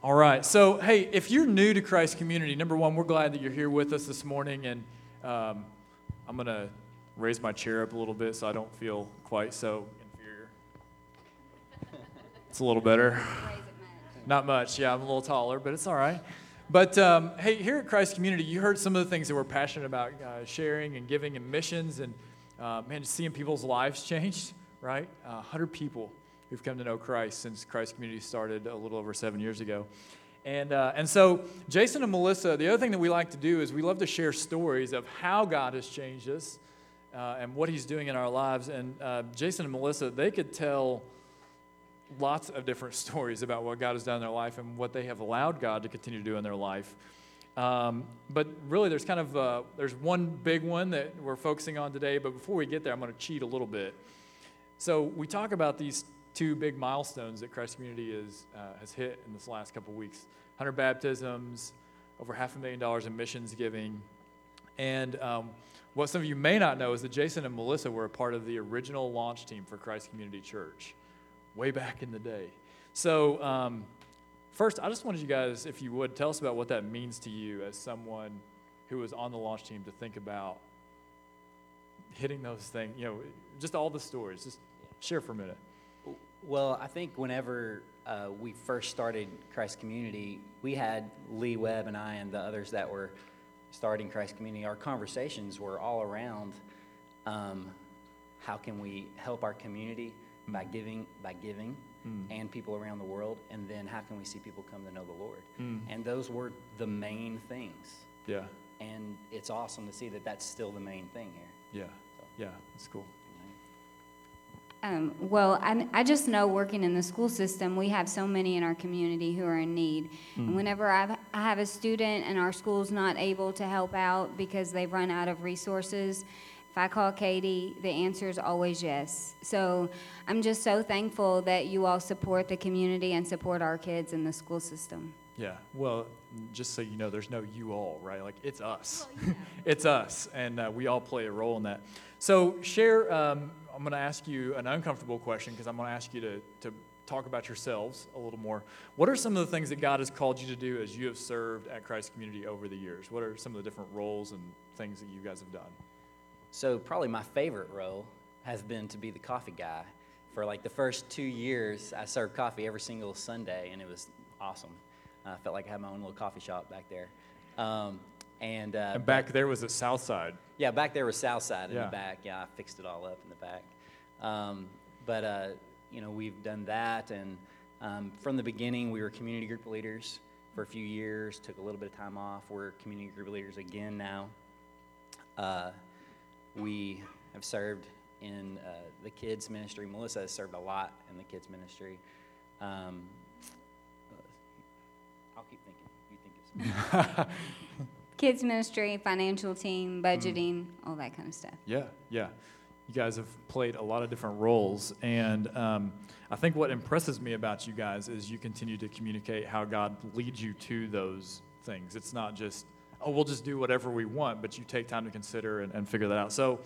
All right. So, hey, if you're new to Christ Community, number one, we're glad that you're here with us this morning. And um, I'm going to raise my chair up a little bit so I don't feel quite so inferior. It's a little better. Not much. Yeah, I'm a little taller, but it's all right. But um, hey, here at Christ Community, you heard some of the things that we're passionate about uh, sharing and giving and missions and, uh, man, just seeing people's lives changed, right? Uh, 100 people who've come to know Christ since Christ Community started a little over seven years ago. And, uh, and so, Jason and Melissa, the other thing that we like to do is we love to share stories of how God has changed us uh, and what He's doing in our lives. And uh, Jason and Melissa, they could tell lots of different stories about what God has done in their life and what they have allowed God to continue to do in their life. Um, but really, there's kind of uh, there's one big one that we're focusing on today. But before we get there, I'm going to cheat a little bit. So we talk about these two big milestones that Christ Community is, uh, has hit in this last couple weeks 100 baptisms, over half a million dollars in missions giving. And um, what some of you may not know is that Jason and Melissa were a part of the original launch team for Christ Community Church way back in the day. So, um, first, I just wanted you guys, if you would, tell us about what that means to you as someone who was on the launch team to think about hitting those things, you know, just all the stories. Just share for a minute. Well, I think whenever uh, we first started Christ Community, we had Lee Webb and I and the others that were starting Christ Community. Our conversations were all around um, how can we help our community mm. by giving, by giving, mm. and people around the world, and then how can we see people come to know the Lord? Mm. And those were the main things. Yeah. And it's awesome to see that that's still the main thing here. Yeah. So. Yeah, it's cool. Um, well, I, I, just know working in the school system, we have so many in our community who are in need. Mm. And whenever I've, I have a student and our school's not able to help out because they've run out of resources, if I call Katie, the answer is always yes. So I'm just so thankful that you all support the community and support our kids in the school system. Yeah, well, just so you know, there's no you all, right? Like, it's us. Well, yeah. it's us, and uh, we all play a role in that. So, share um, I'm going to ask you an uncomfortable question because I'm going to ask you to, to talk about yourselves a little more. What are some of the things that God has called you to do as you have served at Christ Community over the years? What are some of the different roles and things that you guys have done? So, probably my favorite role has been to be the coffee guy. For like the first two years, I served coffee every single Sunday, and it was awesome. I felt like I had my own little coffee shop back there. Um, and, uh, and back there was the south side. Yeah, back there was south side in yeah. the back. Yeah, I fixed it all up in the back. Um, but uh, you know, we've done that, and um, from the beginning, we were community group leaders for a few years. Took a little bit of time off. We're community group leaders again now. Uh, we have served in uh, the kids ministry. Melissa has served a lot in the kids ministry. Um, I'll keep thinking. You think of kids ministry, financial team, budgeting, mm. all that kind of stuff. Yeah, yeah. You guys have played a lot of different roles, and um, I think what impresses me about you guys is you continue to communicate how God leads you to those things. It's not just oh we'll just do whatever we want, but you take time to consider and, and figure that out. So,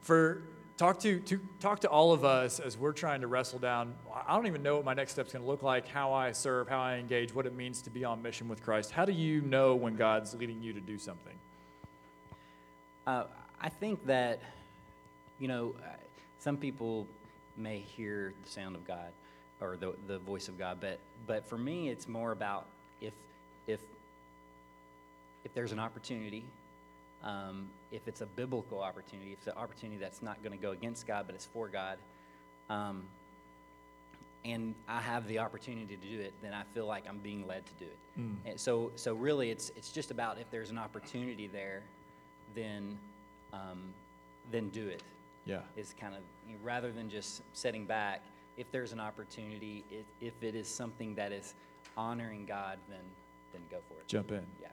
for talk to, to talk to all of us as we're trying to wrestle down. I don't even know what my next step's going to look like how i serve how i engage what it means to be on mission with christ. How do you know when god's leading you to do something? Uh, i think that you know some people may hear the sound of god or the, the voice of god but but for me it's more about if if if there's an opportunity um, if it's a biblical opportunity, if it's an opportunity that's not going to go against God, but it's for God, um, and I have the opportunity to do it, then I feel like I'm being led to do it. Mm. And so, so really, it's it's just about if there's an opportunity there, then um, then do it. Yeah, is kind of you know, rather than just setting back. If there's an opportunity, if, if it is something that is honoring God, then then go for it. Jump in. Yeah.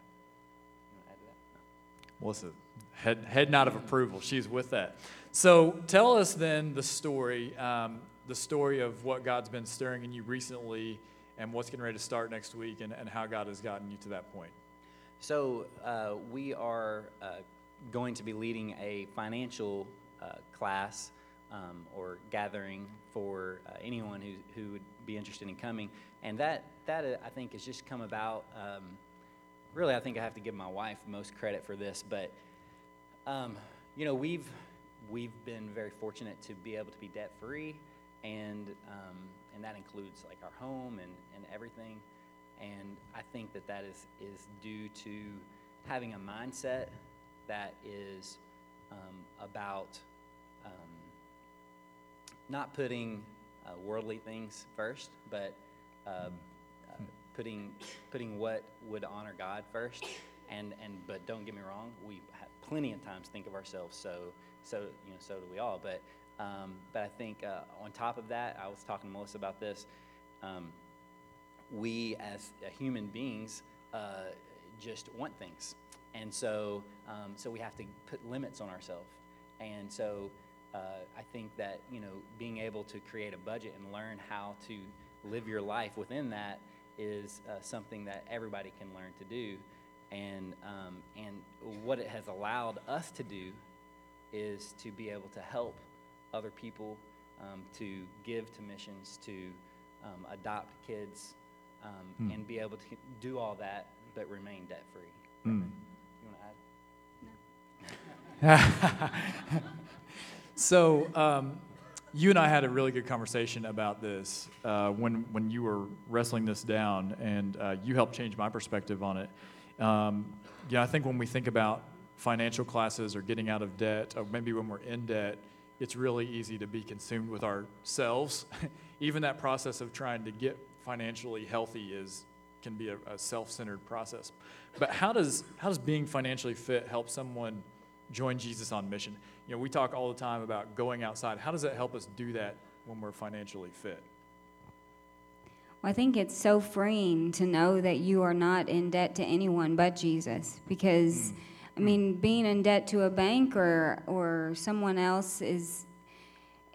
Melissa, head, head nod of approval. She's with that. So tell us then the story, um, the story of what God's been stirring in you recently and what's getting ready to start next week and, and how God has gotten you to that point. So uh, we are uh, going to be leading a financial uh, class um, or gathering for uh, anyone who, who would be interested in coming. And that, that I think has just come about. Um, really, I think I have to give my wife most credit for this, but um, you know, we've we've been very fortunate to be able to be debt free, and um, and that includes like our home and, and everything. And I think that that is is due to having a mindset that is um, about um, not putting uh, worldly things first, but uh, putting putting what would honor God first. And and but don't get me wrong, we plenty of times think of ourselves so so you know so do we all. But um, but I think uh, on top of that, I was talking to Melissa about this. Um, we as uh, human beings uh, just want things, and so um, so we have to put limits on ourselves. And so uh, I think that you know being able to create a budget and learn how to live your life within that is uh, something that everybody can learn to do. And um, and what it has allowed us to do is to be able to help other people, um, to give to missions, to um, adopt kids, um, Hmm. and be able to do all that but remain debt free. Hmm. You want to add? So, um, you and I had a really good conversation about this uh, when, when you were wrestling this down, and uh, you helped change my perspective on it. Um, yeah, I think when we think about financial classes or getting out of debt, or maybe when we're in debt, it's really easy to be consumed with ourselves. Even that process of trying to get financially healthy is can be a, a self-centered process. But how does how does being financially fit help someone join Jesus on mission? You know, we talk all the time about going outside. How does that help us do that when we're financially fit? Well, I think it's so freeing to know that you are not in debt to anyone but Jesus. Because, I mean, being in debt to a bank or, or someone else is,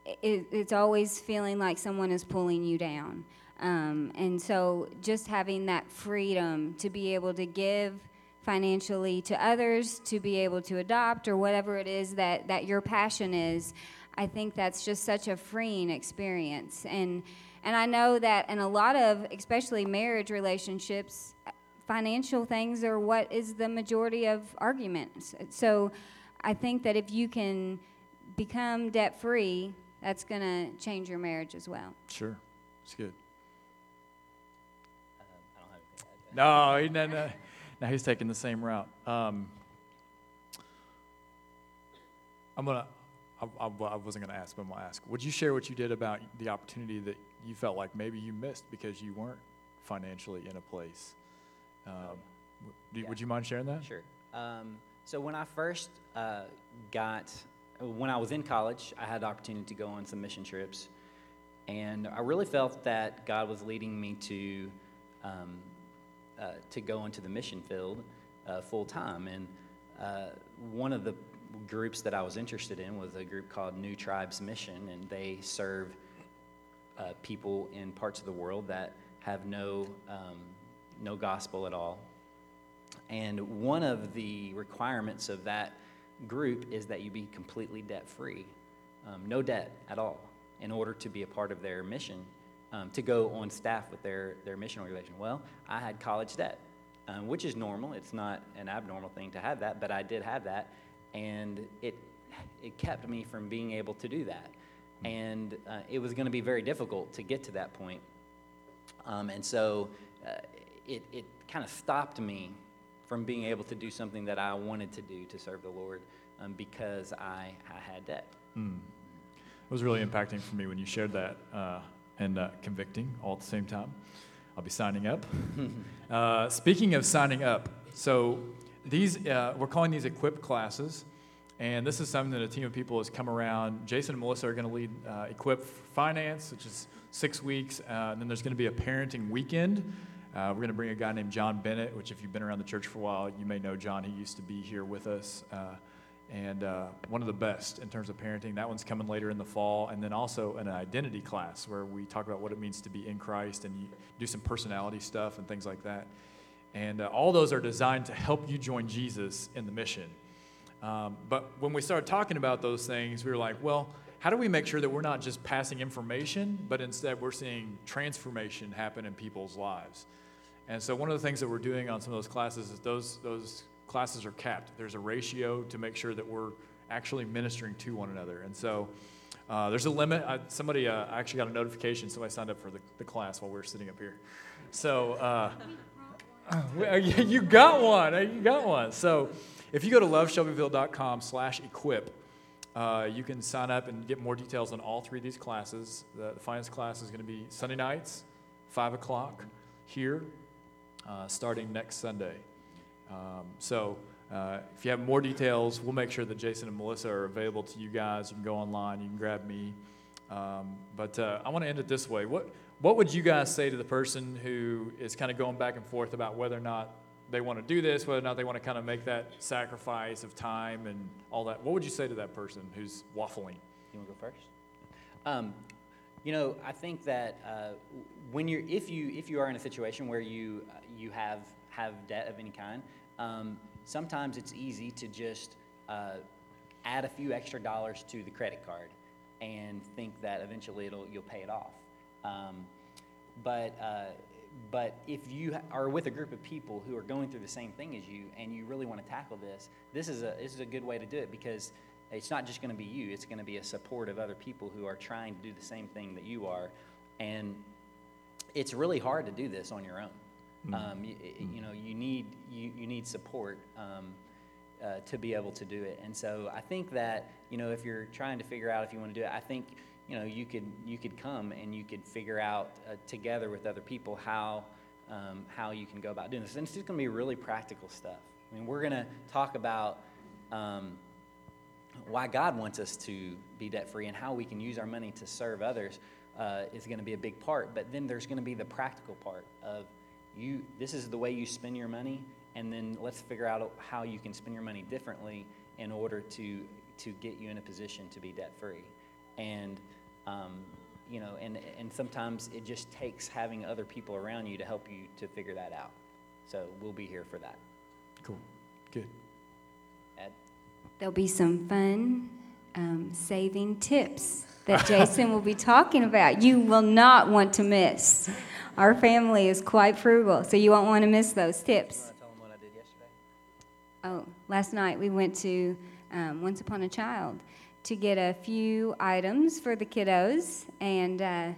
it, it's always feeling like someone is pulling you down. Um, and so just having that freedom to be able to give financially to others, to be able to adopt, or whatever it is that, that your passion is, I think that's just such a freeing experience. And and I know that in a lot of, especially marriage relationships, financial things are what is the majority of arguments. So I think that if you can become debt free, that's going to change your marriage as well. Sure, it's good. Uh, I don't have to add. that. No, he, no, no, no, he's taking the same route. Um, I'm gonna. I, I, I wasn't gonna ask, but I'm gonna ask. Would you share what you did about the opportunity that you felt like maybe you missed because you weren't financially in a place? Um, do, Yeah. Would you mind sharing that? Sure. Um, so when I first uh, got, when I was in college, I had the opportunity to go on some mission trips, and I really felt that God was leading me to um, uh, to go into the mission field uh, full time. And uh, one of the groups that I was interested in was a group called New Tribes Mission, and they serve uh, people in parts of the world that have no um, no gospel at all. And one of the requirements of that group is that you be completely debt free, um, no debt at all, in order to be a part of their mission, um, to go on staff with their, their mission organization. Well, I had college debt, um, which is normal. It's not an abnormal thing to have that, but I did have that, and it, it kept me from being able to do that. And uh, it was going to be very difficult to get to that point. Um, and so uh, it, it kind of stopped me from being able to do something that I wanted to do to serve the Lord um, because I, I had debt. Mm. It was really impacting for me when you shared that uh, and uh, convicting all at the same time. I'll be signing up. uh, speaking of signing up, so these uh, we're calling these equip classes, and this is something that a team of people has come around. Jason and Melissa are going to lead uh, Equip Finance, which is six weeks, uh, and then there's going to be a parenting weekend. Uh, we're going to bring a guy named John Bennett, which if you've been around the church for a while, you may know John. He used to be here with us. And uh, one of the best in terms of parenting. That one's coming later in the fall, and then also an identity class where we talk about what it means to be in Christ and do some personality stuff and things like that. And uh, all those are designed to help you join Jesus in the mission. Um, but when we started talking about those things, we were like, well, how do we make sure that we're not just passing information, but instead we're seeing transformation happen in people's lives? And so one of the things that we're doing on some of those classes is those, those classes are capped. There's a ratio to make sure that we're actually ministering to one another. And so uh, there's a limit. I, somebody, uh, I actually got a notification. Somebody signed up for the, the class while we were sitting up here. So uh, you got one. You got one. So if you go to loveshelbyville.com slash equip, uh, you can sign up and get more details on all three of these classes. The, the finance class is going to be Sunday nights, 5 o'clock here, uh, starting next Sunday. Um, so uh, if you have more details, we'll make sure that Jason and Melissa are available to you guys. You can go online, you can grab me. Um, but uh, I want to end it this way. What, what would you guys say to the person who is kind of going back and forth about whether or not they want to do this, whether or not they want to kind of make that sacrifice of time and all that? What would you say to that person who's waffling? You want to go first? Um, you know, I think that uh, when you're, if you if you are in a situation where you uh, you have have debt of any kind, um, sometimes it's easy to just uh, add a few extra dollars to the credit card and think that eventually it'll, you'll pay it off. Um, but, uh, but if you are with a group of people who are going through the same thing as you and you really want to tackle this, this is a, this is a good way to do it because it's not just going to be you, it's going to be a support of other people who are trying to do the same thing that you are. And it's really hard to do this on your own. Mm-hmm. Um, you, you, know, you need, you, you need support um, uh, to be able to do it. And so I think that, you know, if you're trying to figure out if you want to do it, I think, you know, you could, you could come and you could figure out uh, together with other people how, um, how you can go about doing this. And it's just going to be really practical stuff. I mean, we're going to talk about um, why God wants us to be debt free and how we can use our money to serve others uh, is going to be a big part. But then there's going to be the practical part of you this is the way you spend your money and then let's figure out how you can spend your money differently in order to to get you in a position to be debt free and um, you know and and sometimes it just takes having other people around you to help you to figure that out. So we'll be here for that. Cool. Good. Ed? there'll be some fun um, saving tips that jason will be talking about. You will not want to miss our family is quite frugal, so you won't want to miss those tips. Oh, last night we went to um, Once Upon a Child to get a few items for the kiddos, and uh,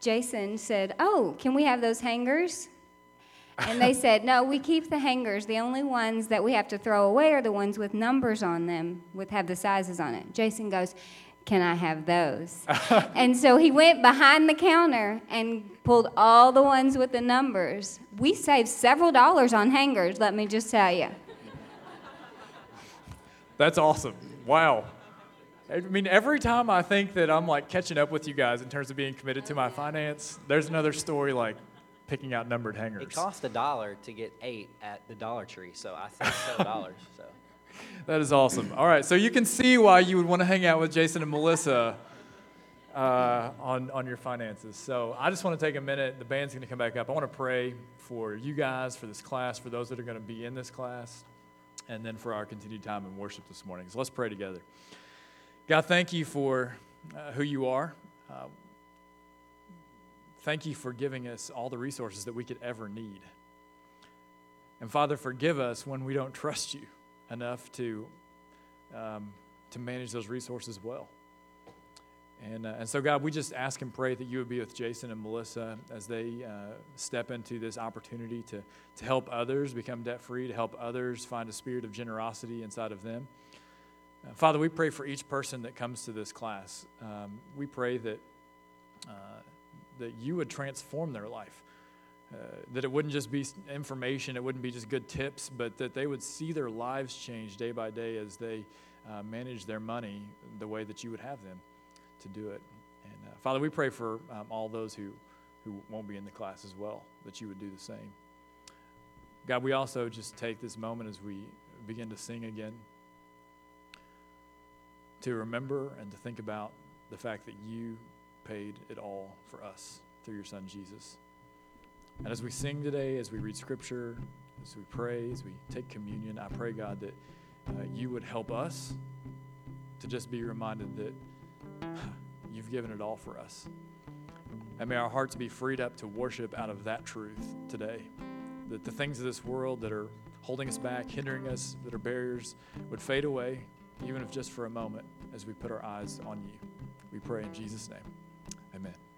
Jason said, Oh, can we have those hangers? And they said, No, we keep the hangers. The only ones that we have to throw away are the ones with numbers on them, with have the sizes on it. Jason goes, can I have those? and so he went behind the counter and pulled all the ones with the numbers. We saved several dollars on hangers, let me just tell you. That's awesome. Wow. I mean, every time I think that I'm like catching up with you guys in terms of being committed to my finance, there's another story like picking out numbered hangers. It cost a dollar to get eight at the Dollar Tree, so I saved seven dollars. So that is awesome. All right, so you can see why you would want to hang out with Jason and Melissa uh, on, on your finances. So I just want to take a minute. The band's going to come back up. I want to pray for you guys, for this class, for those that are going to be in this class, and then for our continued time in worship this morning. So let's pray together. God, thank you for uh, who you are. Uh, thank you for giving us all the resources that we could ever need. And Father, forgive us when we don't trust you enough to, um, to manage those resources well. And, uh, and so, God, we just ask and pray that you would be with Jason and Melissa as they uh, step into this opportunity to, to help others become debt free, to help others find a spirit of generosity inside of them. Uh, Father, we pray for each person that comes to this class. Um, we pray that, uh, that you would transform their life. Uh, that it wouldn't just be information, it wouldn't be just good tips, but that they would see their lives change day by day as they uh, manage their money the way that you would have them to do it. And uh, Father, we pray for um, all those who, who won't be in the class as well, that you would do the same. God, we also just take this moment as we begin to sing again to remember and to think about the fact that you paid it all for us through your son Jesus. And as we sing today, as we read scripture, as we pray, as we take communion, I pray, God, that uh, you would help us to just be reminded that you've given it all for us. And may our hearts be freed up to worship out of that truth today. That the things of this world that are holding us back, hindering us, that are barriers, would fade away, even if just for a moment, as we put our eyes on you. We pray in Jesus' name. Amen.